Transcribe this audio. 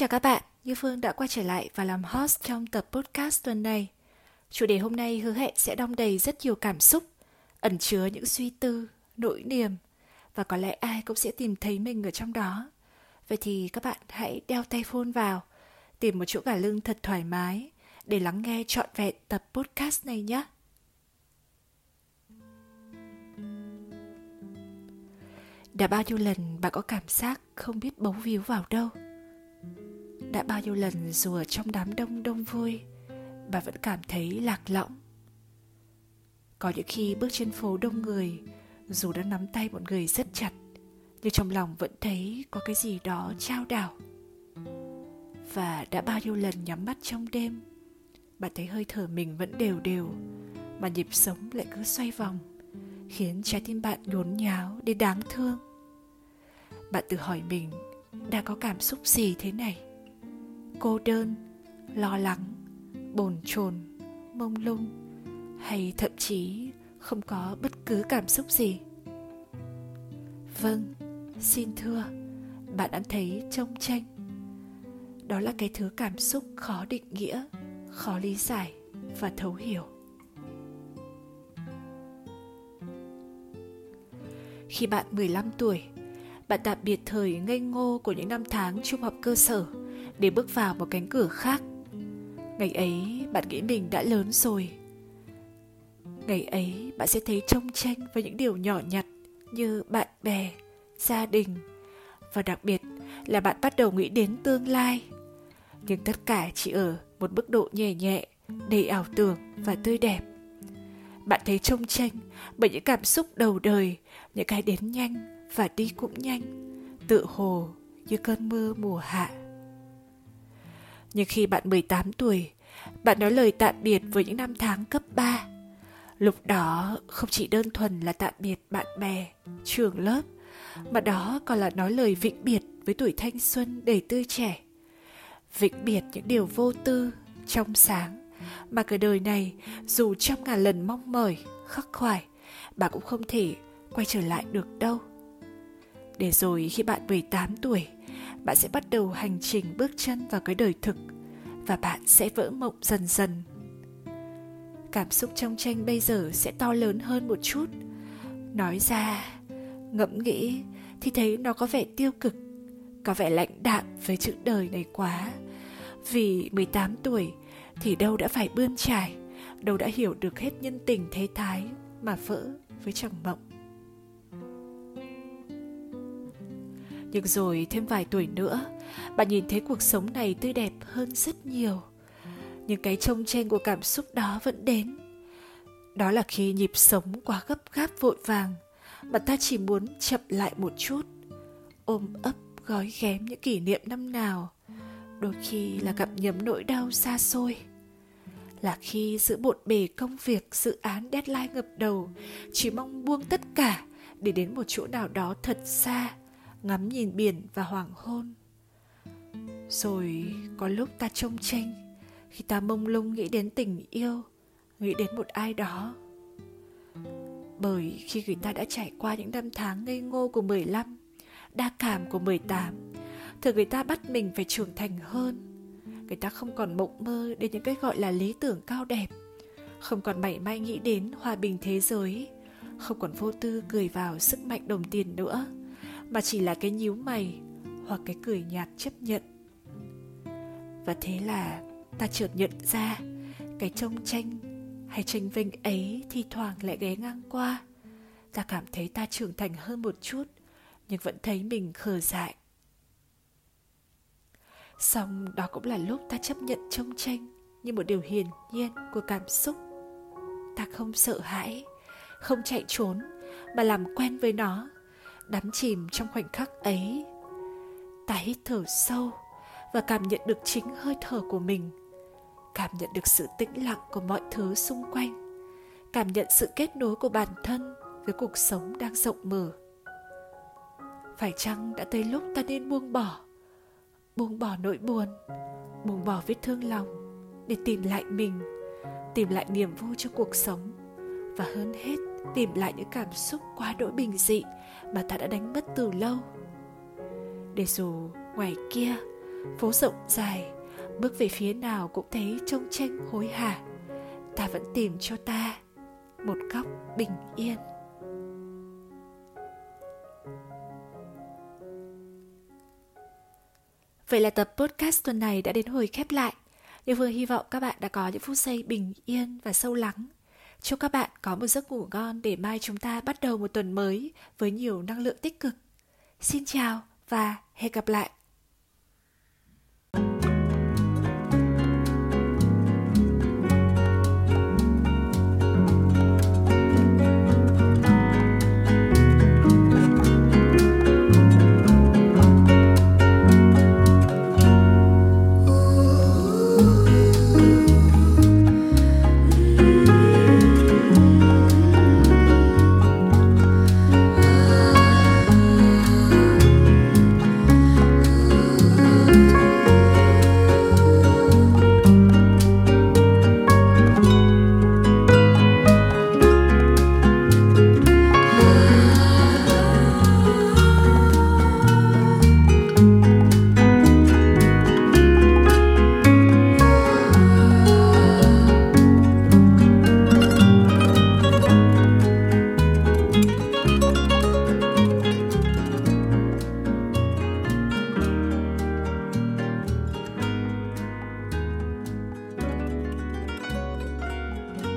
Chào các bạn, Như Phương đã quay trở lại và làm host trong tập podcast tuần này. Chủ đề hôm nay hứa hẹn sẽ đong đầy rất nhiều cảm xúc, ẩn chứa những suy tư, nỗi niềm và có lẽ ai cũng sẽ tìm thấy mình ở trong đó. Vậy thì các bạn hãy đeo tay phone vào, tìm một chỗ gà lưng thật thoải mái để lắng nghe trọn vẹn tập podcast này nhé. Đã bao nhiêu lần bạn có cảm giác không biết bấu víu vào đâu? Đã bao nhiêu lần dù ở trong đám đông đông vui bà vẫn cảm thấy lạc lõng. Có những khi bước trên phố đông người, dù đã nắm tay một người rất chặt, nhưng trong lòng vẫn thấy có cái gì đó trao đảo. Và đã bao nhiêu lần nhắm mắt trong đêm, bạn thấy hơi thở mình vẫn đều đều, mà nhịp sống lại cứ xoay vòng, khiến trái tim bạn nhốn nháo đến đáng thương. Bạn tự hỏi mình, đã có cảm xúc gì thế này? Cô đơn lo lắng bồn chồn mông lung hay thậm chí không có bất cứ cảm xúc gì. Vâng xin thưa bạn đã thấy trông tranh. Đó là cái thứ cảm xúc khó định nghĩa khó lý giải và thấu hiểu. Khi bạn 15 tuổi, bạn tạm biệt thời ngây ngô của những năm tháng trung học cơ sở để bước vào một cánh cửa khác. Ngày ấy, bạn nghĩ mình đã lớn rồi. Ngày ấy, bạn sẽ thấy trông tranh với những điều nhỏ nhặt như bạn bè, gia đình. Và đặc biệt là bạn bắt đầu nghĩ đến tương lai. Nhưng tất cả chỉ ở một mức độ nhẹ nhẹ, đầy ảo tưởng và tươi đẹp. Bạn thấy trông tranh bởi những cảm xúc đầu đời, những cái đến nhanh và đi cũng nhanh tự hồ như cơn mưa mùa hạ nhưng khi bạn 18 tuổi, bạn nói lời tạm biệt với những năm tháng cấp 3. Lúc đó không chỉ đơn thuần là tạm biệt bạn bè, trường lớp, mà đó còn là nói lời vĩnh biệt với tuổi thanh xuân đầy tươi trẻ. Vĩnh biệt những điều vô tư, trong sáng, mà cả đời này dù trăm ngàn lần mong mỏi, khắc khoải, bạn cũng không thể quay trở lại được đâu. Để rồi khi bạn 18 tuổi, bạn sẽ bắt đầu hành trình bước chân vào cái đời thực và bạn sẽ vỡ mộng dần dần. Cảm xúc trong tranh bây giờ sẽ to lớn hơn một chút. Nói ra ngẫm nghĩ thì thấy nó có vẻ tiêu cực có vẻ lạnh đạm với chữ đời này quá. Vì 18 tuổi thì đâu đã phải bươn trải đâu đã hiểu được hết nhân tình thế thái mà vỡ với chẳng mộng. Nhưng rồi thêm vài tuổi nữa, bạn nhìn thấy cuộc sống này tươi đẹp hơn rất nhiều. Nhưng cái trông chen của cảm xúc đó vẫn đến. Đó là khi nhịp sống quá gấp gáp vội vàng, mà ta chỉ muốn chậm lại một chút, ôm ấp gói ghém những kỷ niệm năm nào. Đôi khi là gặp nhầm nỗi đau xa xôi, là khi giữa bộn bề công việc, dự án deadline ngập đầu, chỉ mong buông tất cả để đến một chỗ nào đó thật xa ngắm nhìn biển và hoàng hôn. Rồi có lúc ta trông tranh, khi ta mông lung nghĩ đến tình yêu, nghĩ đến một ai đó. Bởi khi người ta đã trải qua những năm tháng ngây ngô của 15 đa cảm của 18 thường người ta bắt mình phải trưởng thành hơn. Người ta không còn mộng mơ đến những cái gọi là lý tưởng cao đẹp, không còn mảy may nghĩ đến hòa bình thế giới, không còn vô tư cười vào sức mạnh đồng tiền nữa mà chỉ là cái nhíu mày hoặc cái cười nhạt chấp nhận. Và thế là ta chợt nhận ra cái trông tranh hay tranh vinh ấy thi thoảng lại ghé ngang qua. Ta cảm thấy ta trưởng thành hơn một chút, nhưng vẫn thấy mình khờ dại. Xong, đó cũng là lúc ta chấp nhận trông tranh như một điều hiển nhiên của cảm xúc. Ta không sợ hãi, không chạy trốn, mà làm quen với nó đắm chìm trong khoảnh khắc ấy. Ta hít thở sâu và cảm nhận được chính hơi thở của mình, cảm nhận được sự tĩnh lặng của mọi thứ xung quanh, cảm nhận sự kết nối của bản thân với cuộc sống đang rộng mở. Phải chăng đã tới lúc ta nên buông bỏ buông bỏ nỗi buồn, buông bỏ vết thương lòng để tìm lại mình, tìm lại niềm vui cho cuộc sống và hơn hết tìm lại những cảm xúc quá đỗi bình dị mà ta đã đánh mất từ lâu để dù ngoài kia, phố rộng dài, bước về phía nào cũng thấy trông tranh hối hả, ta vẫn tìm cho ta một góc bình yên Vậy là tập podcast tuần này đã đến hồi khép lại. điều vừa hy vọng các bạn đã có những phút giây bình yên và sâu lắng. Chúc các bạn có một giấc ngủ ngon để mai chúng ta bắt đầu một tuần mới với nhiều năng lượng tích cực. Xin chào và hẹn gặp lại.